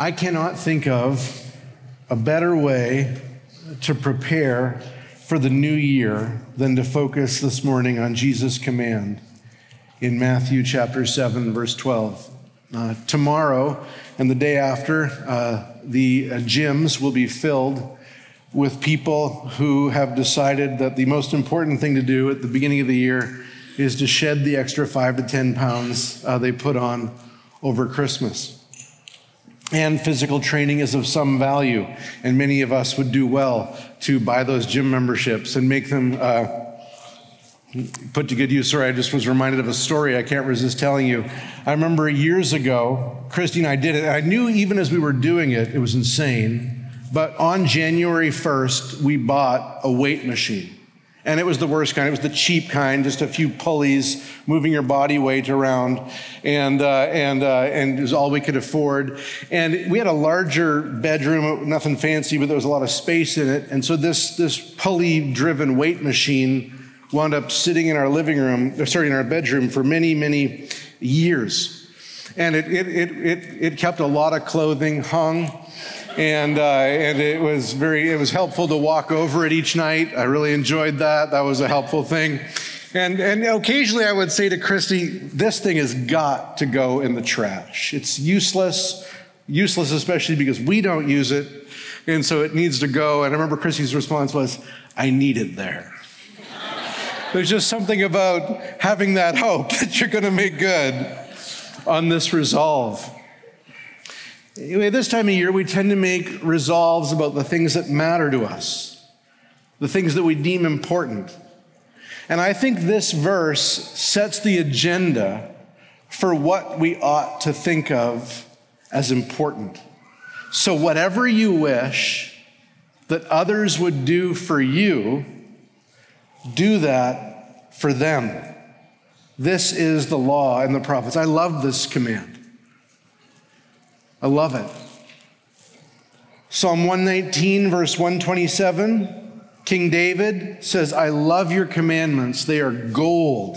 I cannot think of a better way to prepare for the new year than to focus this morning on Jesus' command in Matthew chapter 7, verse 12. Uh, tomorrow and the day after, uh, the uh, gyms will be filled with people who have decided that the most important thing to do at the beginning of the year is to shed the extra five to 10 pounds uh, they put on over Christmas. And physical training is of some value, and many of us would do well to buy those gym memberships and make them uh, put to good use. Sorry, I just was reminded of a story I can't resist telling you. I remember years ago, Christy and I did it. I knew even as we were doing it, it was insane. But on January 1st, we bought a weight machine. And it was the worst kind. It was the cheap kind, just a few pulleys moving your body weight around, and uh, and uh, and it was all we could afford. And we had a larger bedroom, nothing fancy, but there was a lot of space in it. And so this this pulley-driven weight machine wound up sitting in our living room, sorry, in our bedroom for many many years. And it it it it, it kept a lot of clothing hung and uh, and it was very it was helpful to walk over it each night. I really enjoyed that. That was a helpful thing. And and occasionally I would say to Christy, this thing has got to go in the trash. It's useless, useless especially because we don't use it, and so it needs to go. And I remember Christy's response was, "I need it there." There's just something about having that hope that you're going to make good on this resolve. Anyway, this time of year, we tend to make resolves about the things that matter to us, the things that we deem important. And I think this verse sets the agenda for what we ought to think of as important. So, whatever you wish that others would do for you, do that for them. This is the law and the prophets. I love this command. I love it. Psalm 119, verse 127, King David says, I love your commandments. They are gold,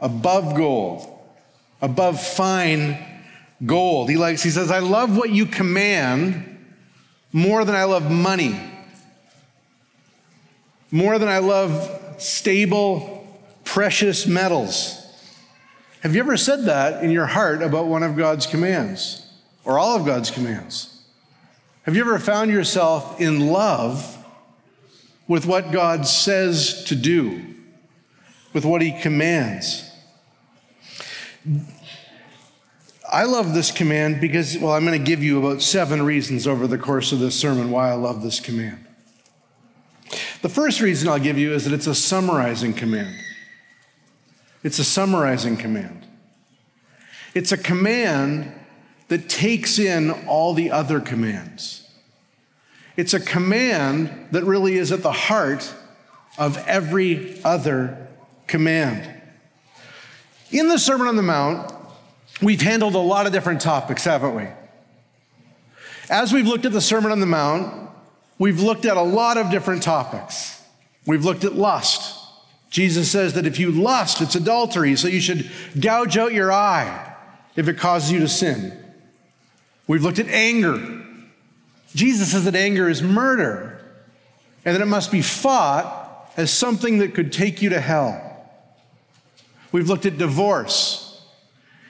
above gold, above fine gold. He likes, he says, I love what you command more than I love money, more than I love stable, precious metals. Have you ever said that in your heart about one of God's commands? Or all of God's commands? Have you ever found yourself in love with what God says to do, with what He commands? I love this command because, well, I'm going to give you about seven reasons over the course of this sermon why I love this command. The first reason I'll give you is that it's a summarizing command. It's a summarizing command. It's a command that takes in all the other commands. It's a command that really is at the heart of every other command. In the Sermon on the Mount, we've handled a lot of different topics, haven't we? As we've looked at the Sermon on the Mount, we've looked at a lot of different topics. We've looked at lust. Jesus says that if you lust, it's adultery, so you should gouge out your eye if it causes you to sin. We've looked at anger. Jesus says that anger is murder and that it must be fought as something that could take you to hell. We've looked at divorce,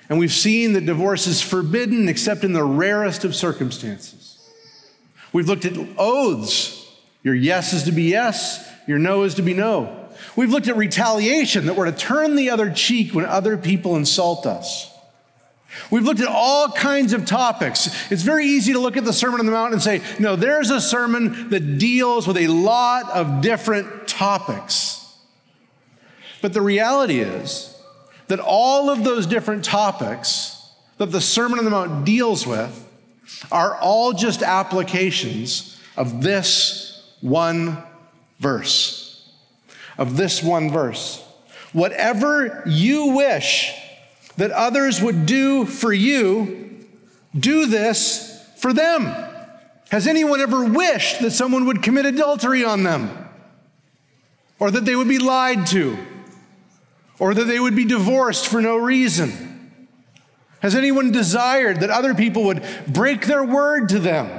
and we've seen that divorce is forbidden except in the rarest of circumstances. We've looked at oaths. Your yes is to be yes, your no is to be no. We've looked at retaliation, that we're to turn the other cheek when other people insult us. We've looked at all kinds of topics. It's very easy to look at the Sermon on the Mount and say, no, there's a sermon that deals with a lot of different topics. But the reality is that all of those different topics that the Sermon on the Mount deals with are all just applications of this one verse. Of this one verse. Whatever you wish that others would do for you, do this for them. Has anyone ever wished that someone would commit adultery on them? Or that they would be lied to? Or that they would be divorced for no reason? Has anyone desired that other people would break their word to them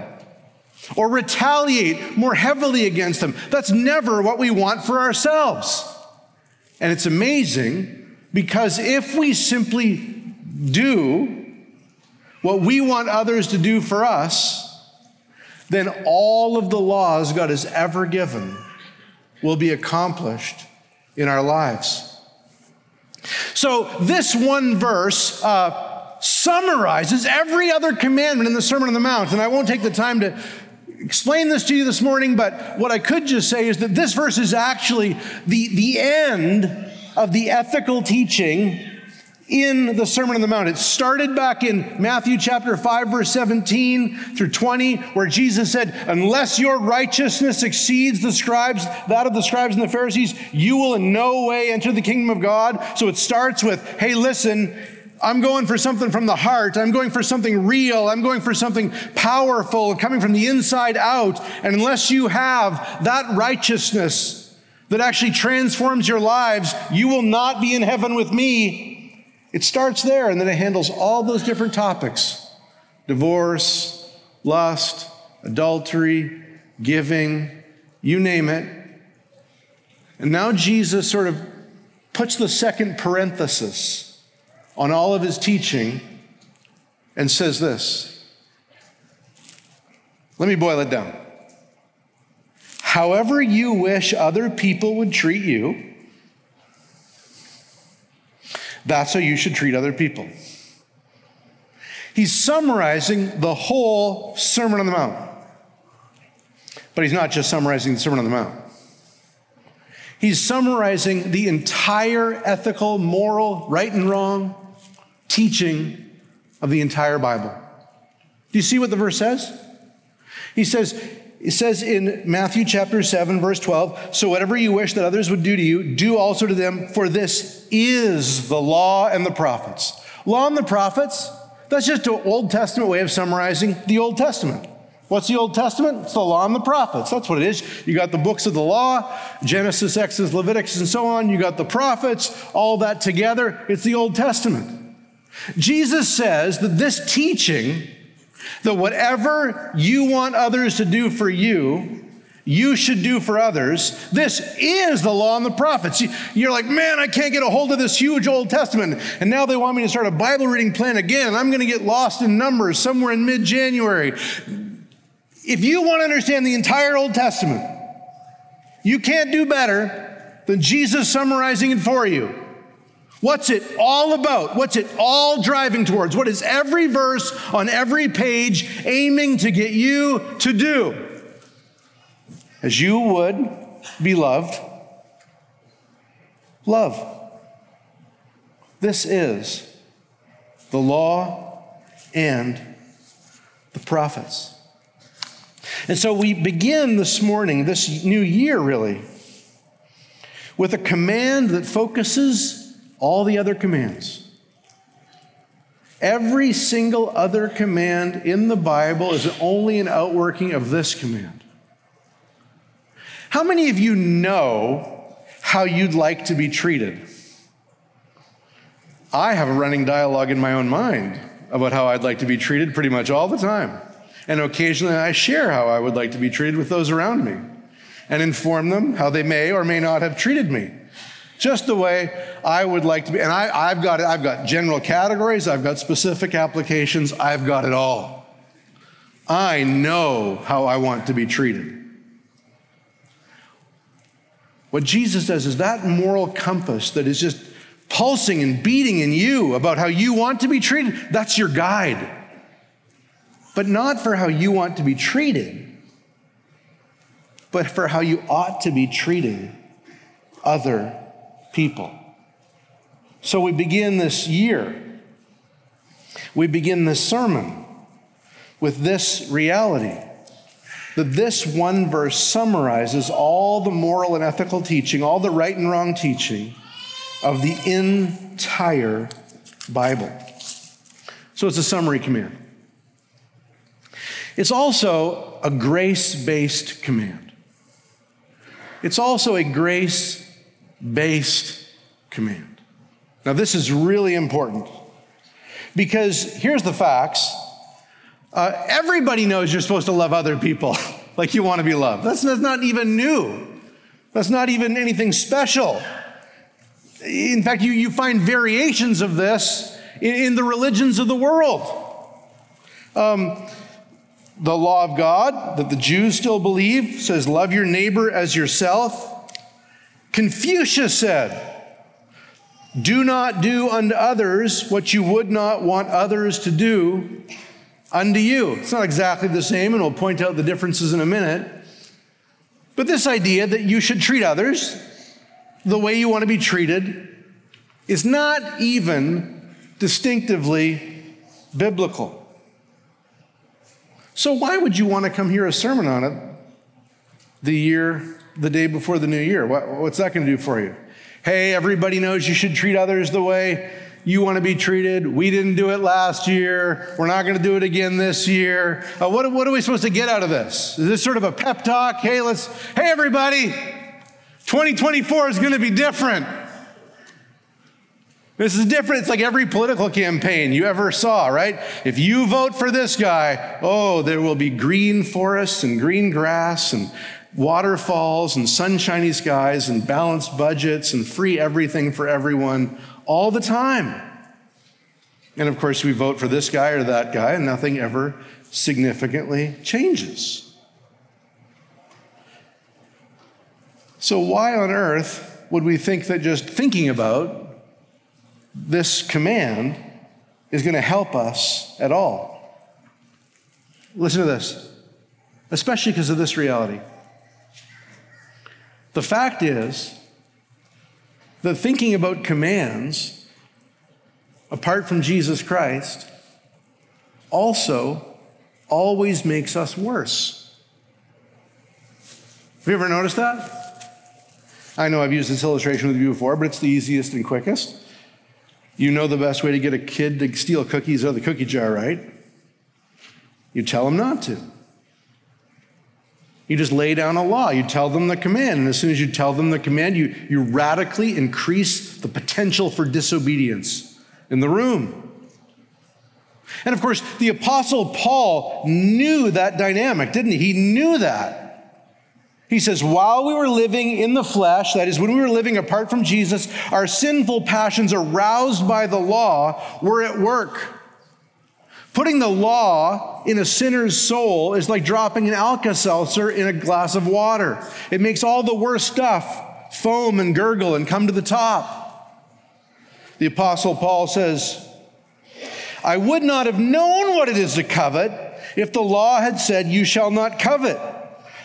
or retaliate more heavily against them? That's never what we want for ourselves. And it's amazing because if we simply do what we want others to do for us, then all of the laws God has ever given will be accomplished in our lives. So, this one verse uh, summarizes every other commandment in the Sermon on the Mount. And I won't take the time to explain this to you this morning, but what I could just say is that this verse is actually the, the end of the ethical teaching in the Sermon on the Mount. It started back in Matthew chapter 5, verse 17 through 20, where Jesus said, Unless your righteousness exceeds the scribes, that of the scribes and the Pharisees, you will in no way enter the kingdom of God. So it starts with, Hey, listen, I'm going for something from the heart. I'm going for something real. I'm going for something powerful, coming from the inside out. And unless you have that righteousness that actually transforms your lives, you will not be in heaven with me. It starts there and then it handles all those different topics divorce, lust, adultery, giving, you name it. And now Jesus sort of puts the second parenthesis on all of his teaching and says this. Let me boil it down. However, you wish other people would treat you, that's how you should treat other people. He's summarizing the whole Sermon on the Mount. But he's not just summarizing the Sermon on the Mount. He's summarizing the entire ethical, moral, right and wrong teaching of the entire Bible. Do you see what the verse says? He says, it says in Matthew chapter 7, verse 12, so whatever you wish that others would do to you, do also to them, for this is the law and the prophets. Law and the prophets, that's just an Old Testament way of summarizing the Old Testament. What's the Old Testament? It's the law and the prophets. That's what it is. You got the books of the law, Genesis, Exodus, Leviticus, and so on. You got the prophets, all that together. It's the Old Testament. Jesus says that this teaching that whatever you want others to do for you, you should do for others. This is the law and the prophets. You're like, man, I can't get a hold of this huge Old Testament. And now they want me to start a Bible reading plan again. And I'm going to get lost in numbers somewhere in mid January. If you want to understand the entire Old Testament, you can't do better than Jesus summarizing it for you. What's it all about? What's it all driving towards? What is every verse on every page aiming to get you to do? As you would be loved, love. This is the law and the prophets. And so we begin this morning, this new year really, with a command that focuses all the other commands. Every single other command in the Bible is only an outworking of this command. How many of you know how you'd like to be treated? I have a running dialogue in my own mind about how I'd like to be treated pretty much all the time. And occasionally I share how I would like to be treated with those around me and inform them how they may or may not have treated me just the way I would like to be. And I, have got it, I've got general categories, I've got specific applications, I've got it all. I know how I want to be treated. What Jesus does is that moral compass that is just pulsing and beating in you about how you want to be treated, that's your guide. But not for how you want to be treated, but for how you ought to be treating other people. So we begin this year, we begin this sermon with this reality that this one verse summarizes all the moral and ethical teaching, all the right and wrong teaching of the entire Bible. So it's a summary command. It's also a grace based command. It's also a grace based command. Now, this is really important Because here's the facts uh, everybody knows you're supposed to love other people like you want to be loved. That's, that's not even new, that's not even anything special. In fact, you, you find variations of this in, in the religions of the world. Um, the law of God that the Jews still believe says, Love your neighbor as yourself. Confucius said, Do not do unto others what you would not want others to do unto you. It's not exactly the same, and we'll point out the differences in a minute. But this idea that you should treat others the way you want to be treated is not even distinctively biblical. So, why would you want to come hear a sermon on it the year, the day before the new year? What, what's that going to do for you? Hey, everybody knows you should treat others the way you want to be treated. We didn't do it last year. We're not going to do it again this year. Uh, what, what are we supposed to get out of this? Is this sort of a pep talk? Hey, let's, hey, everybody, 2024 is going to be different. This is different. It's like every political campaign you ever saw, right? If you vote for this guy, oh, there will be green forests and green grass and waterfalls and sunshiny skies and balanced budgets and free everything for everyone all the time. And of course, we vote for this guy or that guy, and nothing ever significantly changes. So, why on earth would we think that just thinking about this command is going to help us at all? Listen to this, especially because of this reality. The fact is that thinking about commands apart from Jesus Christ also always makes us worse. Have you ever noticed that? I know I've used this illustration with you before, but it's the easiest and quickest. You know the best way to get a kid to steal cookies out of the cookie jar, right? You tell them not to. You just lay down a law. You tell them the command. And as soon as you tell them the command, you, you radically increase the potential for disobedience in the room. And of course, the Apostle Paul knew that dynamic, didn't he? He knew that. He says, while we were living in the flesh, that is, when we were living apart from Jesus, our sinful passions aroused by the law were at work. Putting the law in a sinner's soul is like dropping an Alka Seltzer in a glass of water. It makes all the worst stuff foam and gurgle and come to the top. The Apostle Paul says, I would not have known what it is to covet if the law had said, You shall not covet.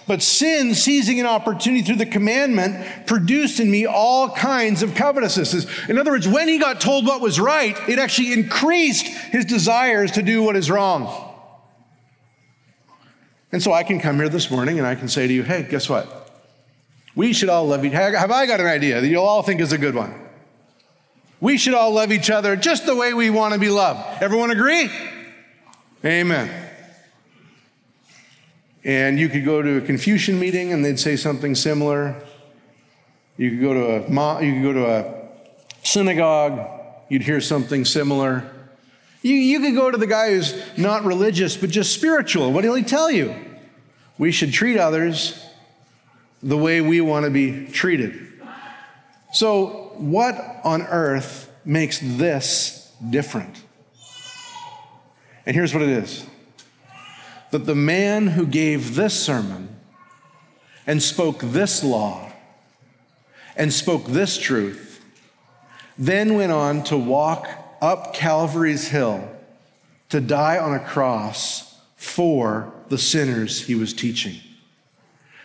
But sin, seizing an opportunity through the commandment, produced in me all kinds of covetousness. In other words, when he got told what was right, it actually increased his desires to do what is wrong. And so I can come here this morning and I can say to you, hey, guess what? We should all love each other. Have I got an idea that you'll all think is a good one? We should all love each other just the way we want to be loved. Everyone agree? Amen. And you could go to a Confucian meeting and they'd say something similar. You could go to a, you could go to a synagogue, you'd hear something similar. You, you could go to the guy who's not religious but just spiritual. What will he tell you? We should treat others the way we want to be treated. So, what on earth makes this different? And here's what it is that the man who gave this sermon and spoke this law and spoke this truth then went on to walk up Calvary's hill to die on a cross for the sinners he was teaching.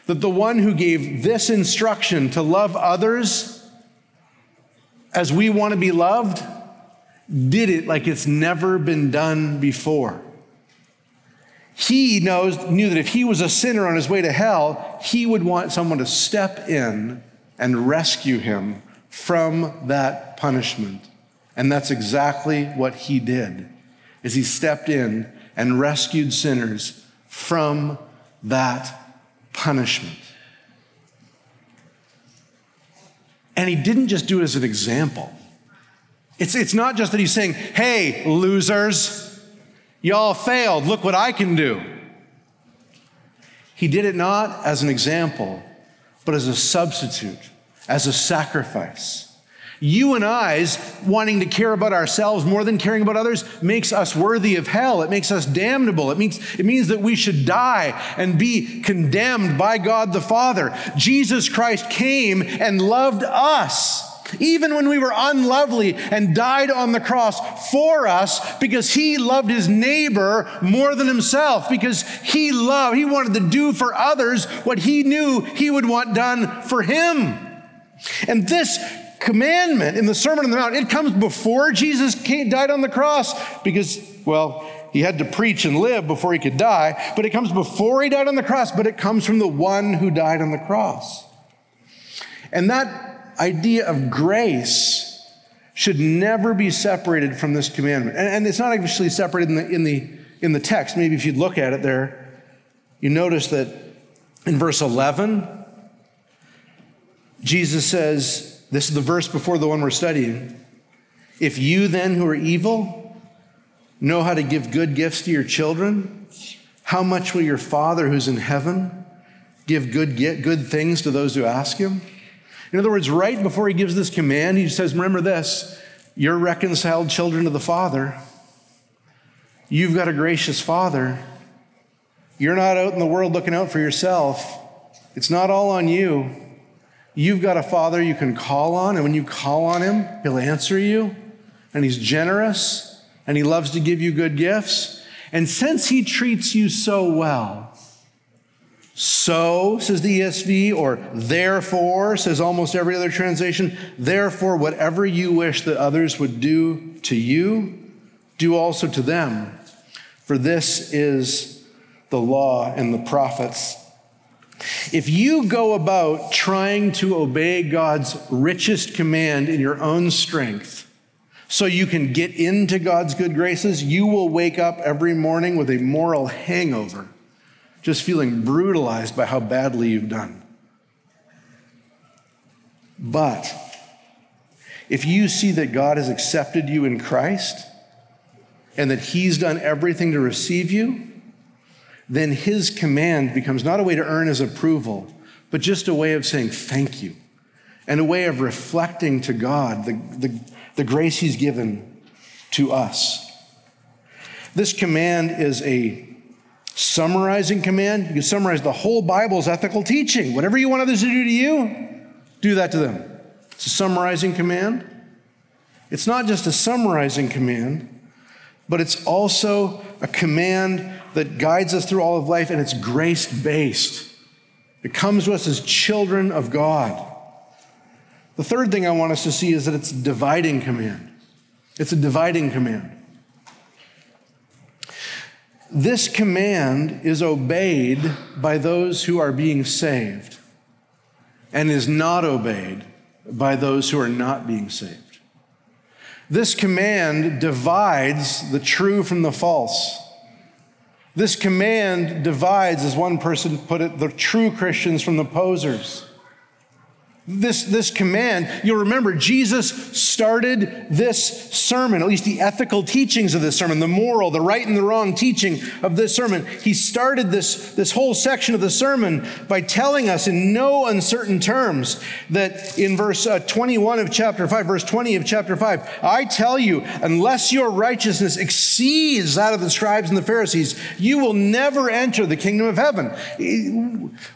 That the one who gave this instruction to love others as we want to be loved did it like it's never been done before. He knows, knew that if he was a sinner on his way to hell, he would want someone to step in and rescue him from that punishment. And that's exactly what he did. Is he stepped in and rescued sinners from that punishment. And he didn't just do it as an example. It's, it's not just that he's saying, hey, losers, y'all failed. Look what I can do. He did it not as an example, but as a substitute, as a sacrifice. You and I's wanting to care about ourselves more than caring about others makes us worthy of hell. It makes us damnable. It means, it means that we should die and be condemned by God the Father. Jesus Christ came and loved us even when we were unlovely, and died on the cross for us because he loved his neighbor more than himself, because he loved, he wanted to do for others what he knew he would want done for him. And this commandment in the Sermon on the Mount, it comes before Jesus came, died on the cross because, well, he had to preach and live before he could die, but it comes before he died on the cross, but it comes from the one who died on the cross. And that idea of grace should never be separated from this commandment. And, and it's not actually separated in the, in, the, in the text. Maybe if you'd look at it there, you notice that in verse 11, Jesus says, this is the verse before the one we're studying. If you then, who are evil, know how to give good gifts to your children, how much will your Father who's in heaven give good, good things to those who ask him? In other words, right before he gives this command, he says, Remember this, you're reconciled children of the Father. You've got a gracious Father. You're not out in the world looking out for yourself. It's not all on you. You've got a father you can call on, and when you call on him, he'll answer you, and he's generous, and he loves to give you good gifts. And since he treats you so well, so, says the ESV, or therefore, says almost every other translation, therefore, whatever you wish that others would do to you, do also to them. For this is the law and the prophets. If you go about trying to obey God's richest command in your own strength, so you can get into God's good graces, you will wake up every morning with a moral hangover, just feeling brutalized by how badly you've done. But if you see that God has accepted you in Christ and that He's done everything to receive you, then his command becomes not a way to earn his approval, but just a way of saying thank you and a way of reflecting to God the, the, the grace he's given to us. This command is a summarizing command. You summarize the whole Bible's ethical teaching. Whatever you want others to do to you, do that to them. It's a summarizing command. It's not just a summarizing command, but it's also a command that guides us through all of life, and it's grace based. It comes to us as children of God. The third thing I want us to see is that it's a dividing command. It's a dividing command. This command is obeyed by those who are being saved and is not obeyed by those who are not being saved. This command divides the true from the false. This command divides, as one person put it, the true Christians from the posers. This, this command, you'll remember, Jesus started this sermon, at least the ethical teachings of this sermon, the moral, the right and the wrong teaching of this sermon. He started this, this whole section of the sermon by telling us in no uncertain terms that in verse uh, 21 of chapter 5, verse 20 of chapter 5, I tell you, unless your righteousness exceeds that of the scribes and the Pharisees, you will never enter the kingdom of heaven.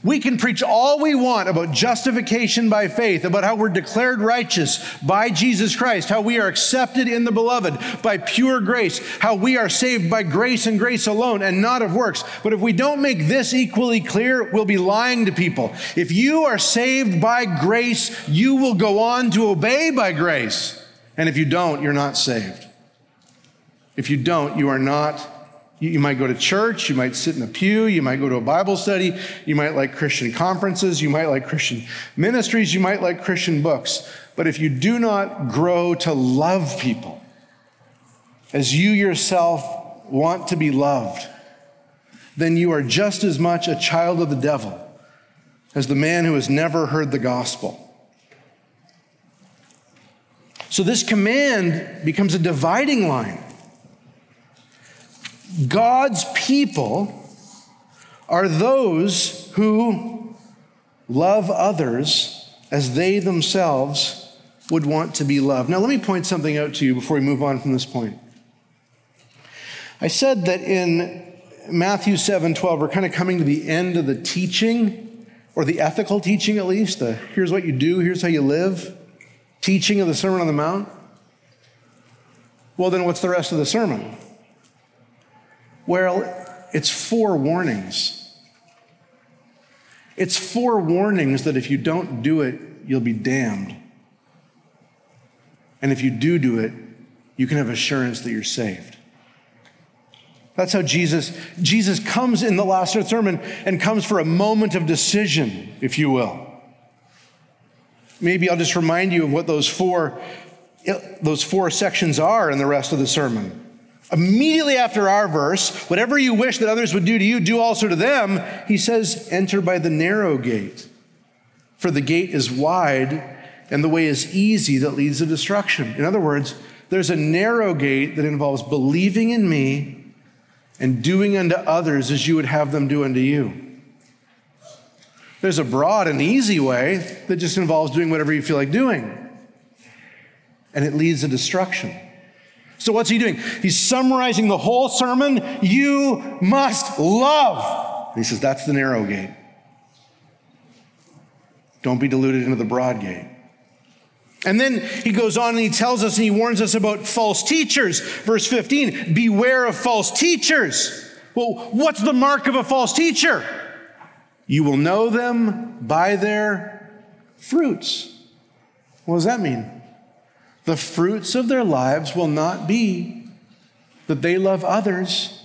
We can preach all we want about justification by by faith, about how we're declared righteous by Jesus Christ, how we are accepted in the beloved by pure grace, how we are saved by grace and grace alone and not of works. But if we don't make this equally clear, we'll be lying to people. If you are saved by grace, you will go on to obey by grace. And if you don't, you're not saved. If you don't, you are not you, might go to church, you might sit in a pew, you might go to a Bible study, you might like Christian conferences, you might like Christian ministries, you might like Christian books. But if you do not grow to love people as you yourself want to be loved, then you are just as much a child of the devil as the man who has never heard the gospel. So this command becomes a dividing line. God's people are those who love others as they themselves would want to be loved. Now, let me point something out to you before we move on from this point. I said that in Matthew 7 12, we're kind of coming to the end of the teaching, or the ethical teaching at least. The here's what you do, here's how you live teaching of the Sermon on the Mount. Well, then what's the rest of the sermon? Well, it's four warnings. It's four warnings that if you don't do it, you'll be damned. And if you do do it, you can have assurance that you're saved. That's how Jesus Jesus comes in the last sermon and comes for a moment of decision, if you will. Maybe I'll just remind you of what those four those four sections are in the rest of the sermon. Immediately after our verse, whatever you wish that others would do to you, do also to them. He says, enter by the narrow gate. For the gate is wide and the way is easy that leads to destruction. In other words, there's a narrow gate that involves believing in me and doing unto others as you would have them do unto you. There's a broad and easy way that just involves doing whatever you feel like doing. And it leads to destruction. So, what's he doing? He's summarizing the whole sermon. You must love. And he says, that's the narrow gate. Don't be deluded into the broad gate. And then he goes on and he tells us and he warns us about false teachers. Verse 15 Beware of false teachers. Well, what's the mark of a false teacher? You will know them by their fruits. What does that mean? The fruits of their lives will not be that they love others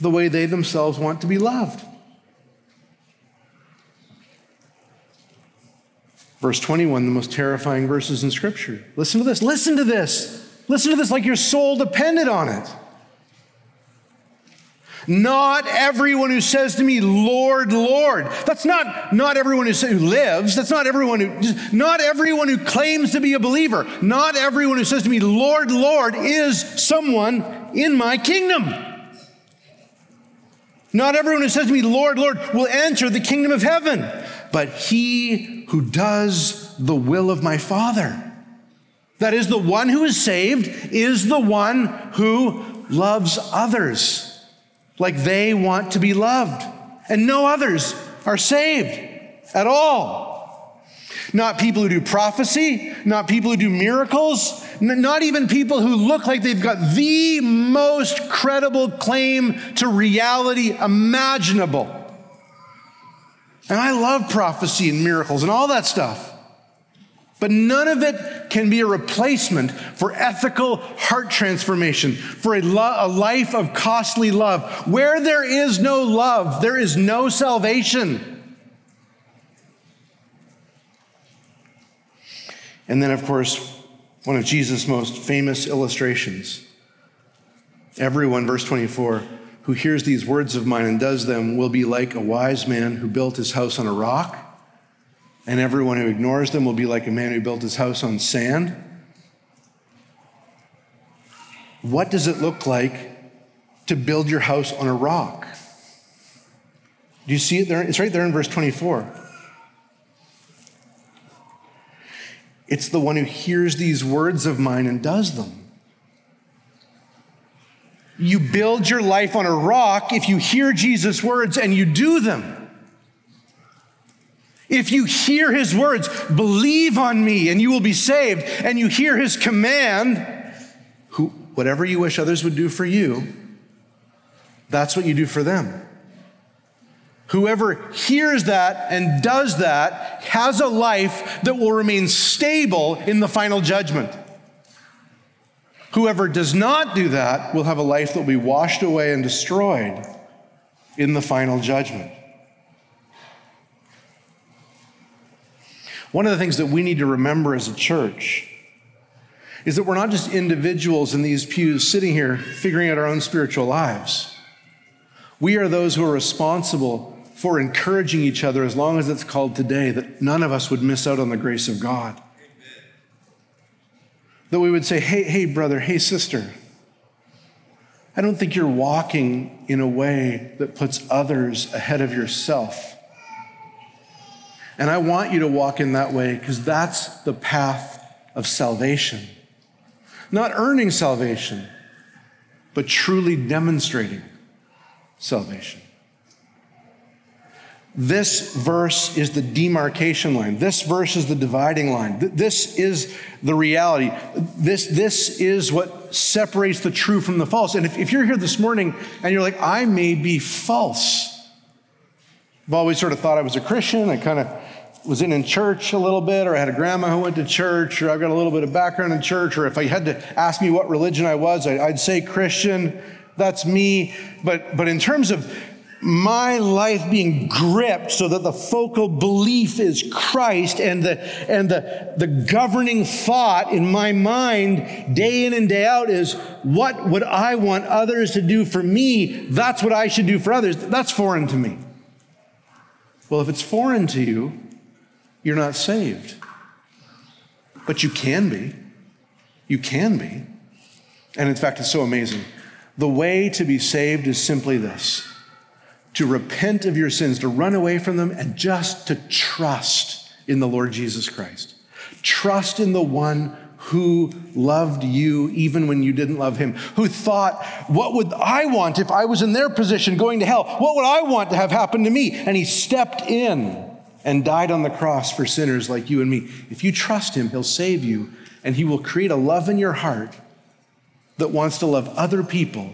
the way they themselves want to be loved. Verse 21, the most terrifying verses in Scripture. Listen to this. Listen to this. Listen to this like your soul depended on it. Not everyone who says to me, Lord, Lord. That's not not everyone who, who lives. That's not everyone who not everyone who claims to be a believer. Not everyone who says to me, Lord, Lord, is someone in my kingdom. Not everyone who says to me, Lord, Lord, will enter the kingdom of heaven, but he who does the will of my Father. That is, the one who is saved is the one who loves others like they want to be loved. And no others are saved at all. Not people who do prophecy, not people who do miracles, not even people who look like they've got the most credible claim to reality imaginable. And I love prophecy and miracles and all that stuff. But none of it can be a replacement for ethical heart transformation, for a, lo- a, life of costly love. Where there is no love, there is no salvation. And then, of course, one of Jesus' most famous illustrations. Everyone, verse 24, who hears these words of mine and does them will be like a wise man who built his house on a rock and everyone who ignores them will be like a man who built his house on sand. What does it look like to build your house on a rock? Do you see it there? It's right there in verse 24. It's the one who hears these words of mine and does them. You build your life on a rock if you hear Jesus' words and you do them. If you hear his words, believe on me and you will be saved, and you hear his command, who, whatever you wish others would do for you, that's what you do for them. Whoever hears that and does that has a life that will remain stable in the final judgment. Whoever does not do that will have a life that will be washed away and destroyed in the final judgment. One of the things that we need to remember as a church is that we're not just individuals in these pews sitting here figuring out our own spiritual lives. We are those who are responsible for encouraging each other as long as it's called today, that none of us would miss out on the grace of God. that we would say, hey, hey, brother, hey, sister, I don't think you're walking in a way that puts others ahead of yourself. And I want you to walk in that way because that's the path of salvation. Not earning salvation, but truly demonstrating salvation. This verse is the demarcation line. This verse is the dividing line. This is the reality. This, this is what separates the true from the false. And if, if you're here this morning and you're like, I may be false, I've always sort of thought I was a Christian. I kind of was in in church a little bit, or I had a grandma who went to church, or I've got a little bit of background in church, or if I had to ask me what religion I was, I'd say Christian. That's me. But, but in terms of my life being gripped so that the focal belief is Christ and the, and the, the governing thought in my mind day in and day out is what would I want others to do for me? That's what I should do for others. That's foreign to me. Well, if it's foreign to you, you're not saved. But you can be. You can be. And in fact, it's so amazing. The way to be saved is simply this to repent of your sins, to run away from them, and just to trust in the Lord Jesus Christ. Trust in the one who loved you even when you didn't love him, who thought, What would I want if I was in their position going to hell? What would I want to have happen to me? And he stepped in and died on the cross for sinners like you and me. If you trust him, he'll save you and he will create a love in your heart that wants to love other people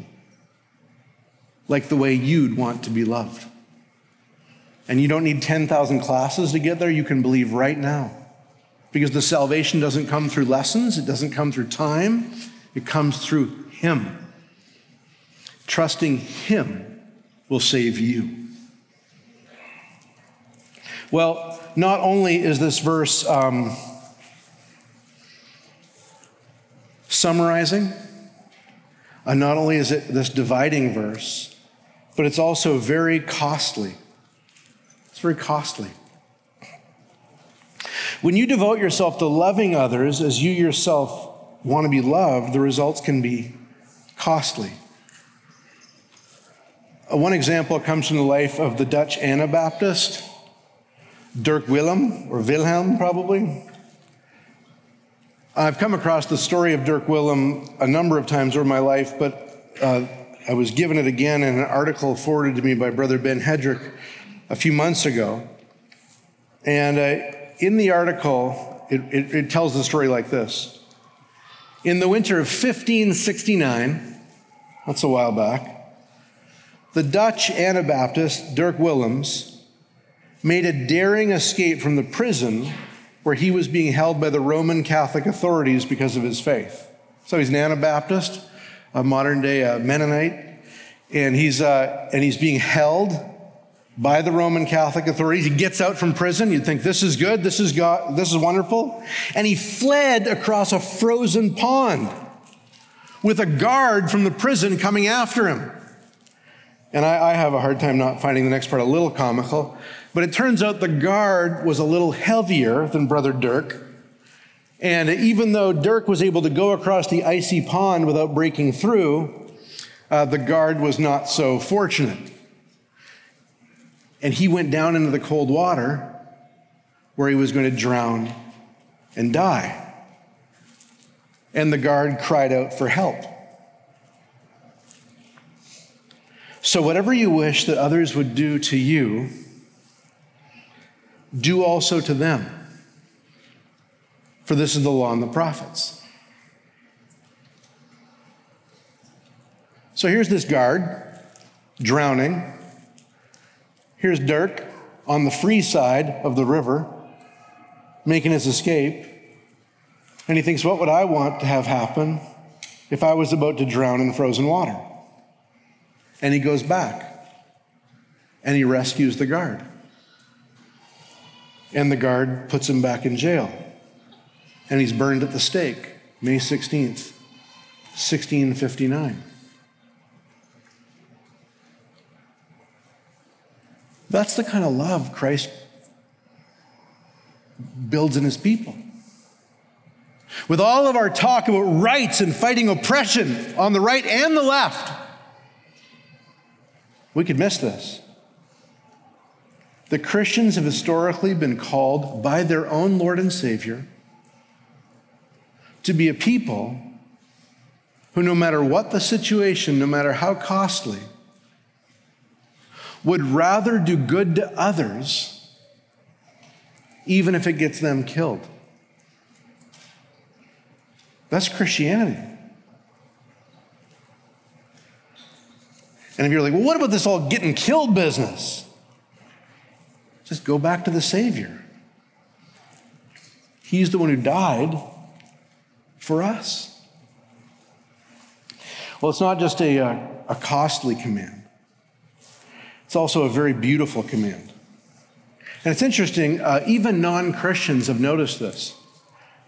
like the way you'd want to be loved. And you don't need 10,000 classes to get there. You can believe right now. Because the salvation doesn't come through lessons, it doesn't come through time, it comes through Him. Trusting Him will save you. Well, not only is this verse um, summarizing, and not only is it this dividing verse, but it's also very costly. It's very costly. When you devote yourself to loving others as you yourself want to be loved, the results can be costly. Uh, one example comes from the life of the Dutch Anabaptist, Dirk Willem, or Wilhelm probably. I've come across the story of Dirk Willem a number of times over my life, but uh, I was given it again in an article forwarded to me by Brother Ben Hedrick a few months ago. And uh, in the article, it, it, it tells the story like this In the winter of 1569, that's a while back, the Dutch Anabaptist Dirk Willems made a daring escape from the prison where he was being held by the Roman Catholic authorities because of his faith. So he's an Anabaptist a modern day uh, Mennonite, and he's, uh, and he's being held by the Roman Catholic authorities. He gets out from prison. You'd think this is good, this is, God, this is wonderful. And he fled across a frozen pond with a guard from the prison coming after him. And I, I have a hard time not finding the next part a little comical. But it turns out the guard was a little heavier than Brother Dirk. And even though Dirk was able to go across the icy pond without breaking through, uh, the guard was not so fortunate. And he went down into the cold water where he was going to drown and die. And the guard cried out for help. So, whatever you wish that others would do to you, do also to them for this is the law and the prophets. So here's this guard drowning. Here's Dirk on the free side of the river making his escape. And he thinks, what would I want to have happen if I was about to drown in frozen water? And he goes back and he rescues the guard. And the guard puts him back in jail and he's burned at the stake May 16th, 1659. That's the kind of love Christ builds in his people. with all of our talk about rights and fighting oppression on the right and the left, we could miss this. The Christians have historically been called by their own Lord and Savior to be a people who, no matter what the situation, no matter how costly, would rather do good to others, even if it gets them killed. That's Christianity. And if you're like, well, what about this all getting killed business? Just go back to the Savior. He's the one who died for us. Well, it's not just a, uh, a costly command, it's also a very beautiful command. And it's interesting, uh, even non Christians have noticed this.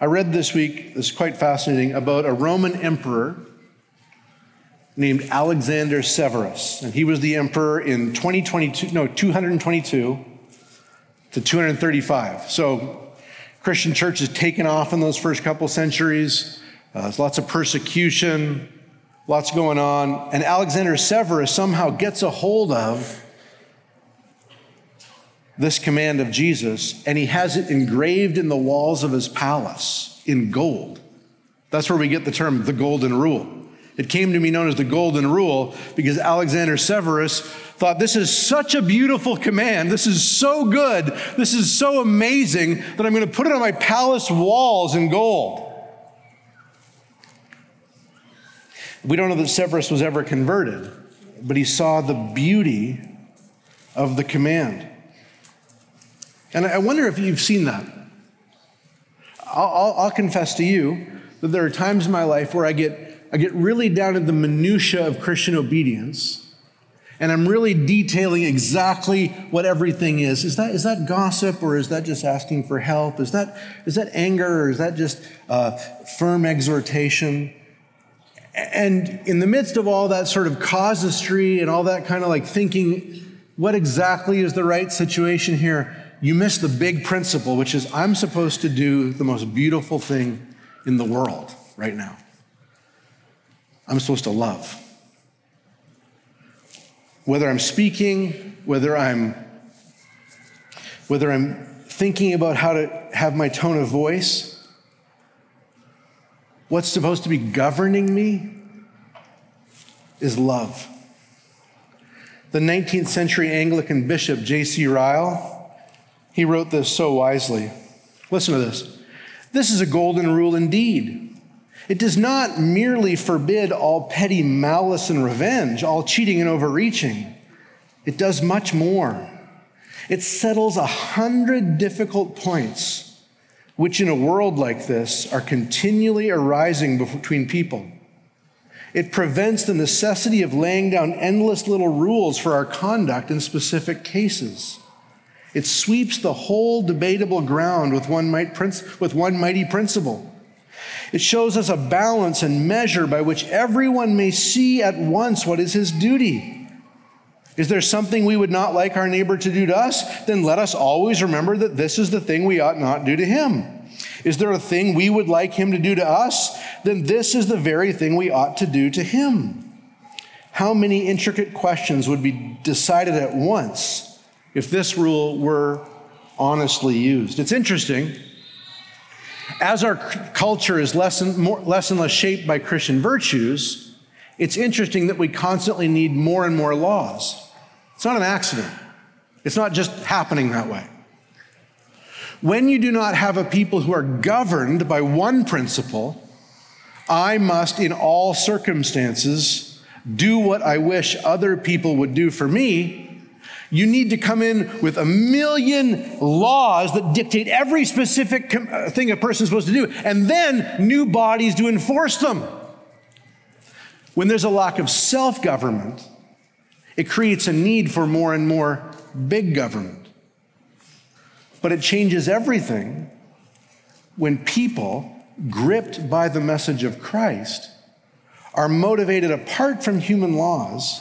I read this week, this is quite fascinating, about a Roman emperor named Alexander Severus. And he was the emperor in 2022, no, 222 to 235. So Christian church has taken off in those first couple centuries. Uh, there's lots of persecution, lots going on. And Alexander Severus somehow gets a hold of this command of Jesus, and he has it engraved in the walls of his palace in gold. That's where we get the term the golden rule. It came to be known as the golden rule because Alexander Severus thought this is such a beautiful command. This is so good. This is so amazing that I'm going to put it on my palace walls in gold. We don't know that Severus was ever converted, but he saw the beauty of the command. And I wonder if you've seen that. I'll, I'll, I'll confess to you that there are times in my life where I get I get really down to the minutia of Christian obedience, and I'm really detailing exactly what everything is. Is that, is that gossip, or is that just asking for help? Is that, is that anger, or is that just uh, firm exhortation? And in the midst of all that sort of casuistry and all that kind of like thinking, what exactly is the right situation here? You miss the big principle, which is I'm supposed to do the most beautiful thing in the world right now. I'm supposed to love. Whether I'm speaking, whether I'm whether I'm thinking about how to have my tone of voice, what's supposed to be governing me is love. The 19th century Anglican bishop J.C. Ryle, he wrote this so wisely. Listen to this. This is a golden rule indeed. It does not merely forbid all petty malice and revenge, all cheating and overreaching. It does much more. It settles a hundred difficult points, which in a world like this are continually arising between people. It prevents the necessity of laying down endless little rules for our conduct in specific cases. It sweeps the whole debatable ground with one, might, with one mighty principle. It shows us a balance and measure by which everyone may see at once what is his duty. Is there something we would not like our neighbor to do to us? Then let us always remember that this is the thing we ought not do to him. Is there a thing we would like him to do to us? Then this is the very thing we ought to do to him. How many intricate questions would be decided at once if this rule were honestly used? It's interesting as our culture is less and, more, less and less shaped by Christian virtues, it's interesting that we constantly need more and more laws. It's not an accident, it's not just happening that way. When you do not have a people who are governed by one principle, I must, in all circumstances, do what I wish other people would do for me, you need to come in with a million laws that dictate every specific uh, thing a person is supposed to do, and then new bodies to enforce them. When there's a lack of self government, it creates a need for more and more big government. But it changes everything when people, gripped by the message of Christ, are motivated apart from human laws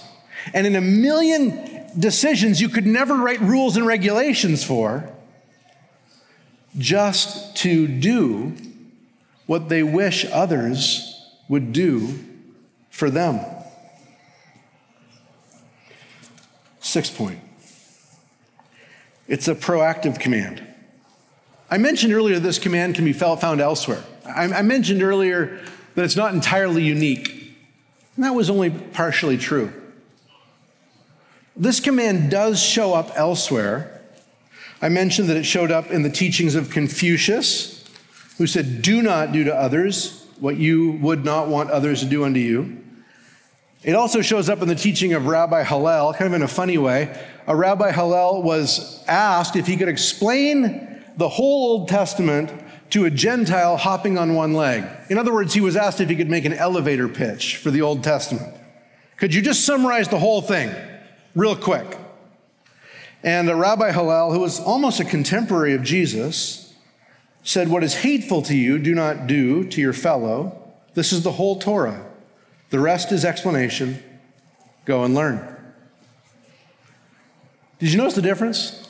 and in a million decisions you could never write rules and regulations for, just to do what they wish others would do for them. Sixth point it's a proactive command. I mentioned earlier this command can be found elsewhere. I mentioned earlier that it's not entirely unique, and that was only partially true. This command does show up elsewhere. I mentioned that it showed up in the teachings of Confucius, who said, Do not do to others what you would not want others to do unto you. It also shows up in the teaching of Rabbi Hillel, kind of in a funny way. A Rabbi Hillel was asked if he could explain the whole Old Testament to a Gentile hopping on one leg. In other words, he was asked if he could make an elevator pitch for the Old Testament. Could you just summarize the whole thing real quick? And a Rabbi Hillel, who was almost a contemporary of Jesus, said, What is hateful to you, do not do to your fellow. This is the whole Torah. The rest is explanation. Go and learn. Did you notice the difference?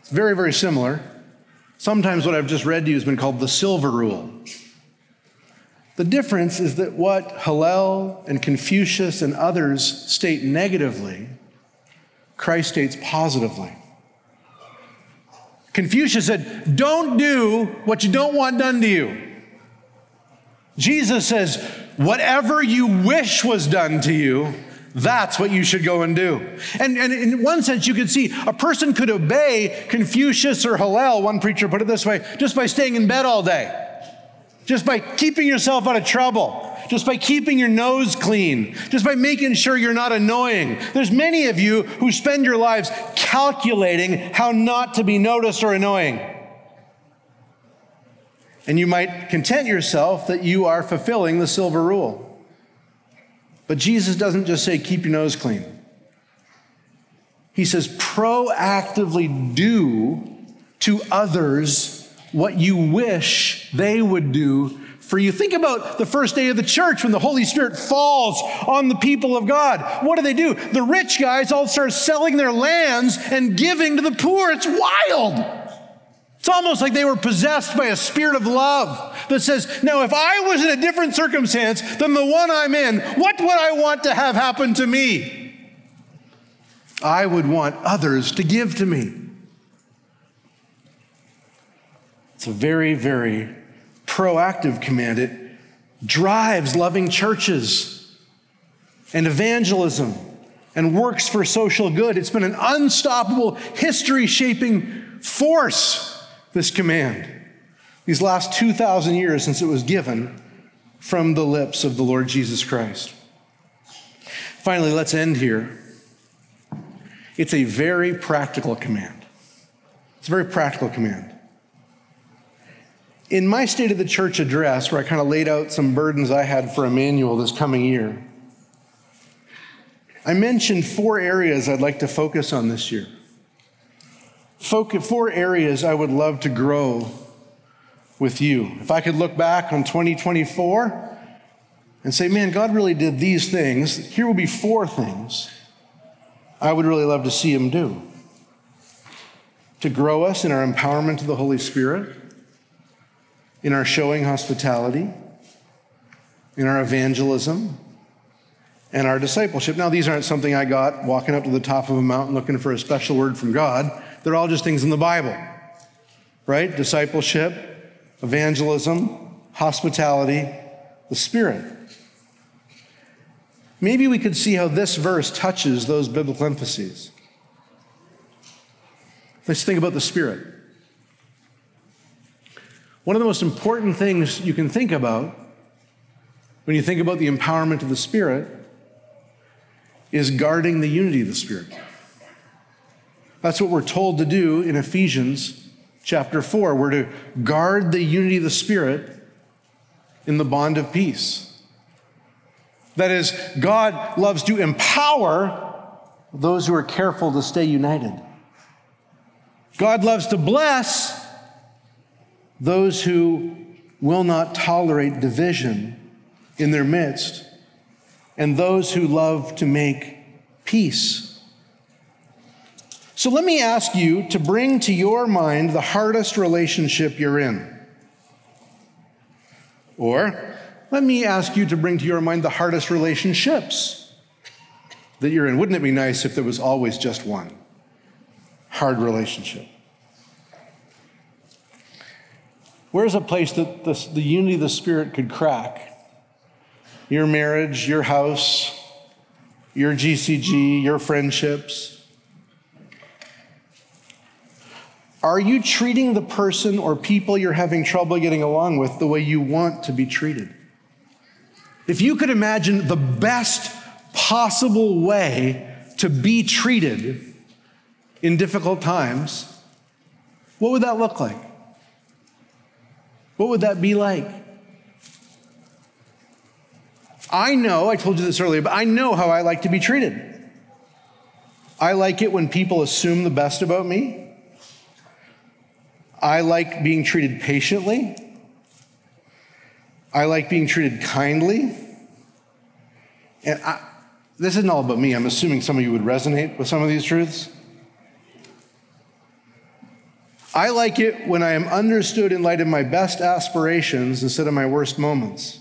It's very, very similar. Sometimes what I've just read to you has been called the silver rule. The difference is that what Hillel and Confucius and others state negatively, Christ states positively. Confucius said, Don't do what you don't want done to you. Jesus says, whatever you wish was done to you, that's what you should go and do. And, and in one sense, you could see a person could obey Confucius or Hillel, one preacher put it this way, just by staying in bed all day, just by keeping yourself out of trouble. Just by keeping your nose clean, just by making sure you're not annoying. There's many of you who spend your lives calculating how not to be noticed or annoying. And you might content yourself that you are fulfilling the silver rule. But Jesus doesn't just say, keep your nose clean. He says, proactively do to others what you wish they would do for you. Think about the first day of the church when the Holy Spirit falls on the people of God. What do they do? The rich guys all start selling their lands and giving to the poor. It's wild. It's almost like they were possessed by a spirit of love that says, Now, if I was in a different circumstance than the one I'm in, what would I want to have happen to me? I would want others to give to me. It's a very, very proactive command. It drives loving churches and evangelism and works for social good. It's been an unstoppable, history shaping force this command these last 2,000 years since it was given from the lips of the Lord Jesus Christ. Finally, let's end here. It's a very practical command. It's a very practical command. In my State of the Church address, where I kind of laid out some burdens I had for Immanuel this coming year, I mentioned four areas I'd like to focus on this year four areas I would love to grow with you. If I could look back on 2024 and say, man, God really did these things, here will be four things I would really love to see Him do to grow us in our empowerment to the Holy Spirit, in our showing hospitality, in our evangelism, and our discipleship. Now, these aren't something I got walking up to the top of a mountain looking for a special word from God. They're all just things in the Bible, right? Discipleship, evangelism, hospitality, the Spirit. Maybe we could see how this verse touches those biblical emphases. Let's think about the Spirit. One of the most important things you can think about when you think about the empowerment of the Spirit is guarding the unity of the Spirit. That's what we're told to do in Ephesians chapter 4. We're to guard the unity of the Spirit in the bond of peace. That is, God loves to empower those who are careful to stay united. God loves to bless those who will not tolerate division in their midst, and those who love to make peace. So let me ask you to bring to your mind the hardest relationship you're in. Or let me ask you to bring to your mind the hardest relationships that you're in. Wouldn't it be nice if there was always just one hard relationship? Where's a place that the, the unity of the Spirit could crack? Your marriage, your house, your GCG, your friendships. Are you treating the person or people you're having trouble getting along with the way you want to be treated? If you could imagine the best possible way to be treated in difficult times, what would that look like? What would that be like? I know, I told you this earlier, but I know how I like to be treated. I like it when people assume the best about me. I like being treated patiently. I like being treated kindly. And I, this isn't all about me. I'm assuming some of you would resonate with some of these truths. I like it when I am understood in light of my best aspirations instead of my worst moments.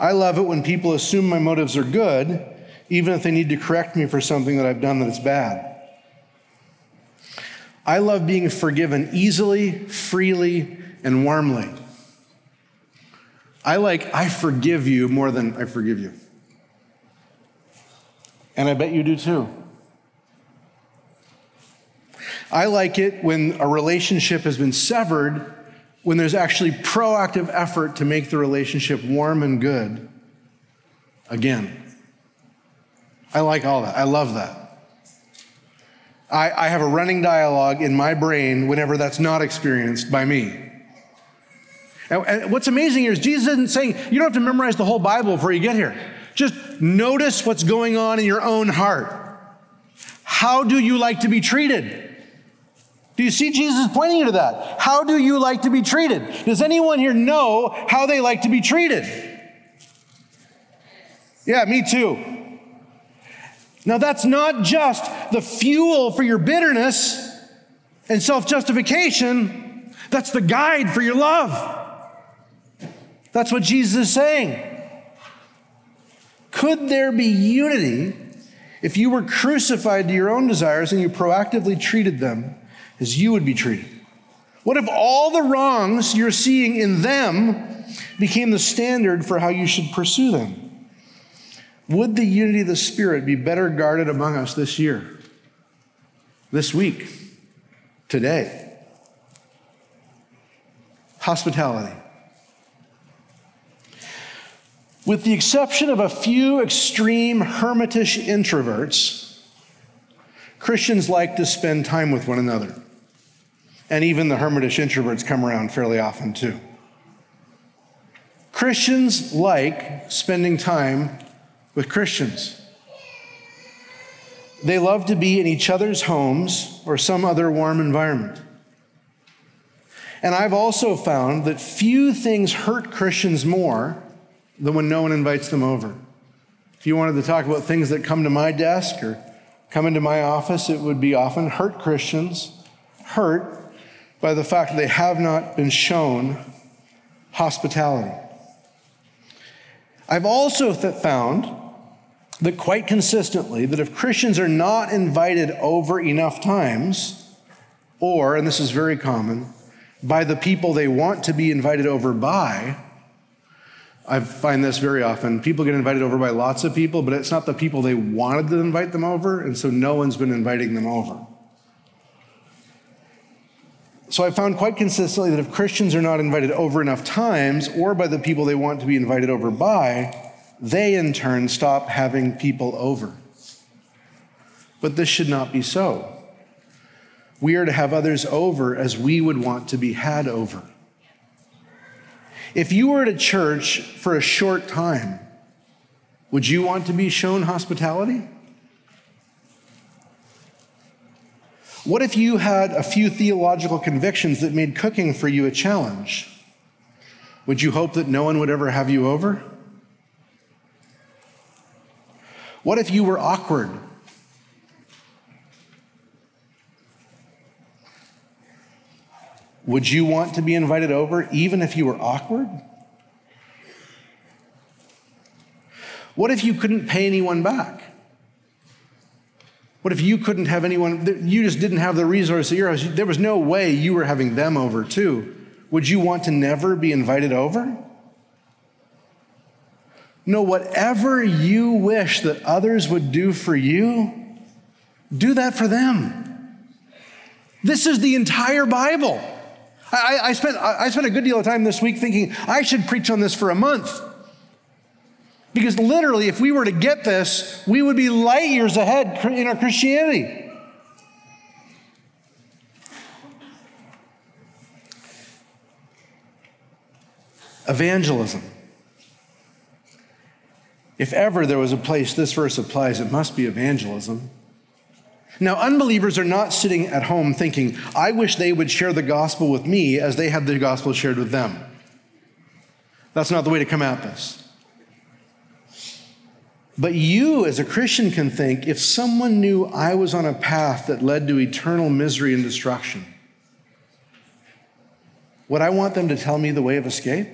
I love it when people assume my motives are good, even if they need to correct me for something that I've done that is bad. I love being forgiven easily, freely, and warmly. I like, I forgive you more than I forgive you. And I bet you do too. I like it when a relationship has been severed, when there's actually proactive effort to make the relationship warm and good again. I like all that. I love that. I, I have a running dialogue in my brain whenever that's not experienced by me. And what's amazing here is Jesus isn't saying you don't have to memorize the whole Bible before you get here. Just notice what's going on in your own heart. How do you like to be treated? Do you see Jesus pointing you to that? How do you like to be treated? Does anyone here know how they like to be treated? Yeah, me too. Now, that's not just the fuel for your bitterness and self justification, that's the guide for your love. That's what Jesus is saying. Could there be unity if you were crucified to your own desires and you proactively treated them as you would be treated? What if all the wrongs you're seeing in them became the standard for how you should pursue them? Would the unity of the Spirit be better guarded among us this year, this week, today? Hospitality. With the exception of a few extreme hermitish introverts, Christians like to spend time with one another. And even the hermitish introverts come around fairly often too. Christians like spending time with Christians. They love to be in each other's homes or some other warm environment. And I've also found that few things hurt Christians more than when no one invites them over. If you wanted to talk about things that come to my desk or come into my office, it would be often hurt Christians, hurt by the fact that they have not been shown hospitality. I've also th- found that quite consistently that if Christians are not invited over enough times, or, and this is very common, by the people they want to be invited over by, I find this very often. People get invited over by lots of people, but it's not the people they wanted to invite them over, and so no one's been inviting them over. So I found quite consistently that if Christians are not invited over enough times or by the people they want to be invited over by, they in turn stop having people over. But this should not be so. We are to have others over as we would want to be had over. If you were at a church for a short time, would you want to be shown hospitality? What if you had a few theological convictions that made cooking for you a challenge? Would you hope that no one would ever have you over? What if you were awkward? Would you want to be invited over even if you were awkward? What if you couldn't pay anyone back? What if you couldn't have anyone, you just didn't have the resource at your house? There was no way you were having them over too. Would you want to never be invited over? No, whatever you wish that others would do for you, do that for them. This is the entire Bible. I, I, spent, I spent a good deal of time this week thinking I should preach on this for a month. Because literally, if we were to get this, we would be light years ahead in our Christianity. Evangelism. If ever there was a place this verse applies, it must be evangelism. Now, unbelievers are not sitting at home thinking, I wish they would share the gospel with me as they had the gospel shared with them. That's not the way to come at this. But you, as a Christian, can think if someone knew I was on a path that led to eternal misery and destruction, would I want them to tell me the way of escape?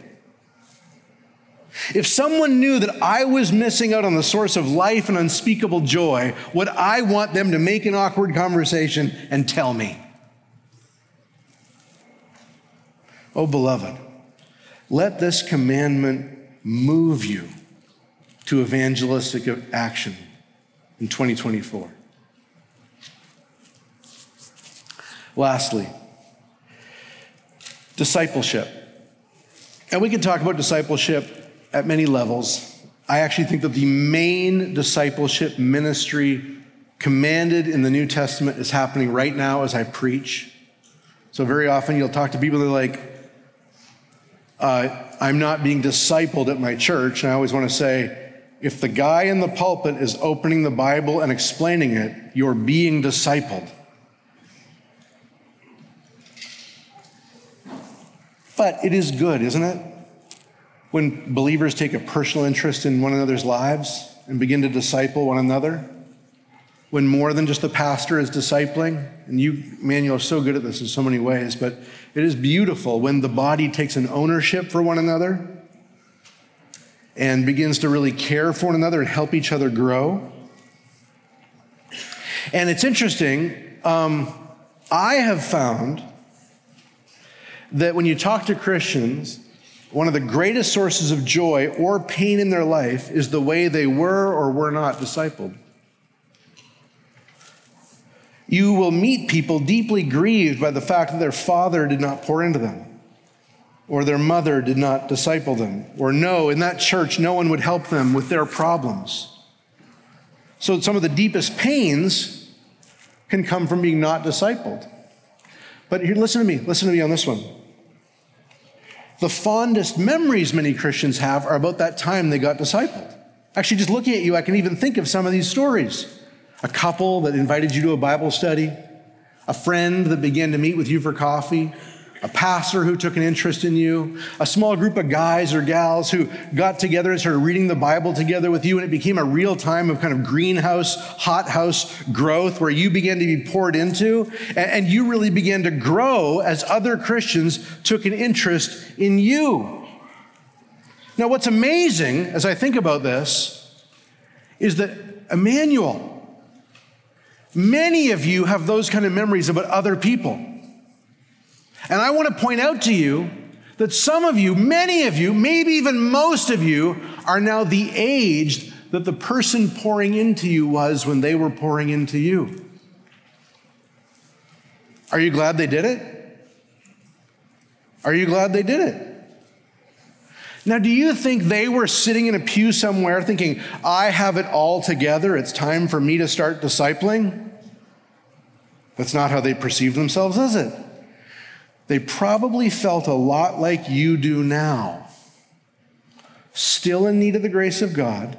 If someone knew that I was missing out on the source of life and unspeakable joy, would I want them to make an awkward conversation and tell me? Oh, beloved, let this commandment move you to evangelistic action in 2024. Lastly, discipleship. And we can talk about discipleship at many levels. I actually think that the main discipleship ministry commanded in the New Testament is happening right now as I preach. So, very often you'll talk to people that are like, uh, I'm not being discipled at my church. And I always want to say, if the guy in the pulpit is opening the Bible and explaining it, you're being discipled. But it is good, isn't it? when believers take a personal interest in one another's lives and begin to disciple one another, when more than just the pastor is discipling, and you, Immanuel, are so good at this in so many ways, but it is beautiful when the body takes an ownership for one another and begins to really care for one another and help each other grow. And it's interesting, um, I have found that when you talk to Christians, one of the greatest sources of joy or pain in their life is the way they were or were not discipled. You will meet people deeply grieved by the fact that their father did not pour into them, or their mother did not disciple them, or no, in that church, no one would help them with their problems. So, some of the deepest pains can come from being not discipled. But here, listen to me, listen to me on this one. The fondest memories many Christians have are about that time they got discipled. Actually, just looking at you, I can even think of some of these stories. A couple that invited you to a Bible study, a friend that began to meet with you for coffee, a pastor who took an interest in you, a small group of guys or gals who got together and started reading the Bible together with you, and it became a real time of kind of greenhouse, hothouse growth where you began to be poured into, and you really began to grow as other Christians took an interest in you. Now, what's amazing as I think about this is that Immanuel, many of you have those kind of memories about other people. And I want to point out to you that some of you, many of you, maybe even most of you, are now the age that the person pouring into you was when they were pouring into you. Are you glad they did it? Are you glad they did it? Now, do you think they were sitting in a pew somewhere thinking, I have it all together, it's time for me to start discipling? That's not how they perceive themselves, is it? They probably felt a lot like you do now, still in need of the grace of God,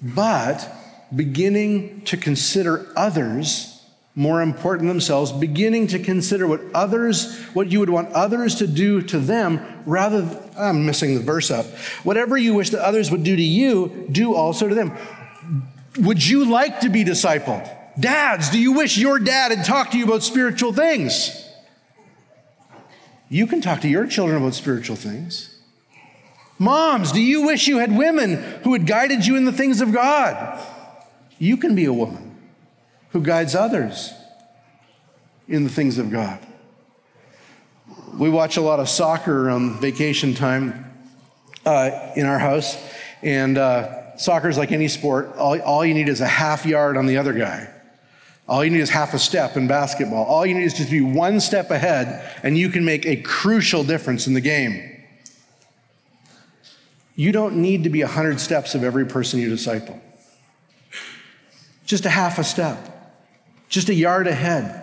but beginning to consider others more important than themselves, beginning to consider what others, what you would want others to do to them, rather I'm missing the verse up. Whatever you wish that others would do to you, do also to them. Would you like to be discipled? Dads, do you wish your dad had talked to you about spiritual things? You can talk to your children about spiritual things. Moms, do you wish you had women who had guided you in the things of God? You can be a woman who guides others in the things of God. We watch a lot of soccer on vacation time uh, in our house, and uh, soccer is like any sport. All, all you need is a half yard on the other guy. All you need is half a step in basketball. All you need is just be one step ahead, and you can make a crucial difference in the game. You don't need to be 100 steps of every person you disciple. Just a half a step, just a yard ahead,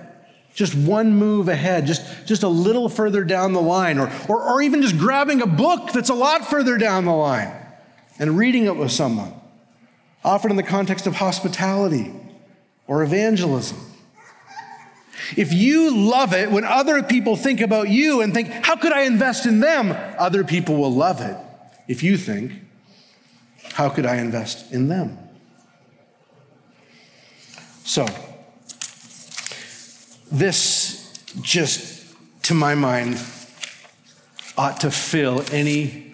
just one move ahead, just, just a little further down the line, or, or, or even just grabbing a book that's a lot further down the line and reading it with someone, often in the context of hospitality or evangelism. If you love it when other people think about you and think, how could I invest in them? Other people will love it if you think, how could I invest in them? So, this just, to my mind, ought to fill any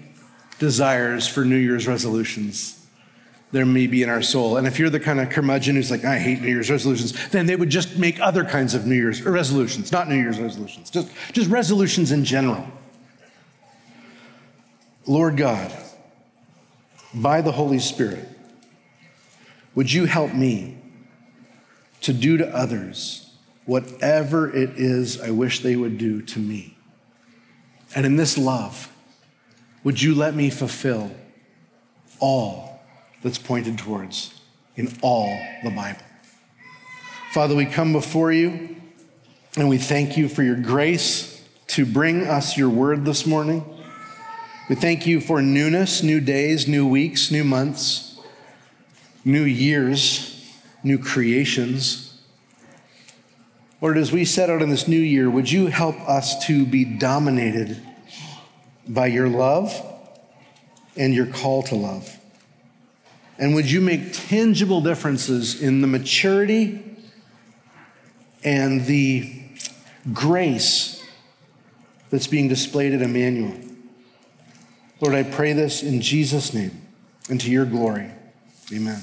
desires for New Year's resolutions there may be in our soul. And if you're the kind of curmudgeon who's like, I hate New Year's resolutions, then they would just make other kinds of New Year's resolutions, not New Year's resolutions, just, just resolutions in general. Lord God, by the Holy Spirit, would you help me to do to others whatever it is I wish they would do to me? And in this love, would you let me fulfill all that's pointed towards in all the Bible? Father, we come before you and we thank you for your grace to bring us your word this morning. We thank you for newness, new days, new weeks, new months, new years, new creations. Lord, as we set out in this new year, would you help us to be dominated by your love and your call to love? And would you make tangible differences in the maturity and the grace that's being displayed at Immanuel? Lord, I pray this in Jesus' name and to your glory. Amen.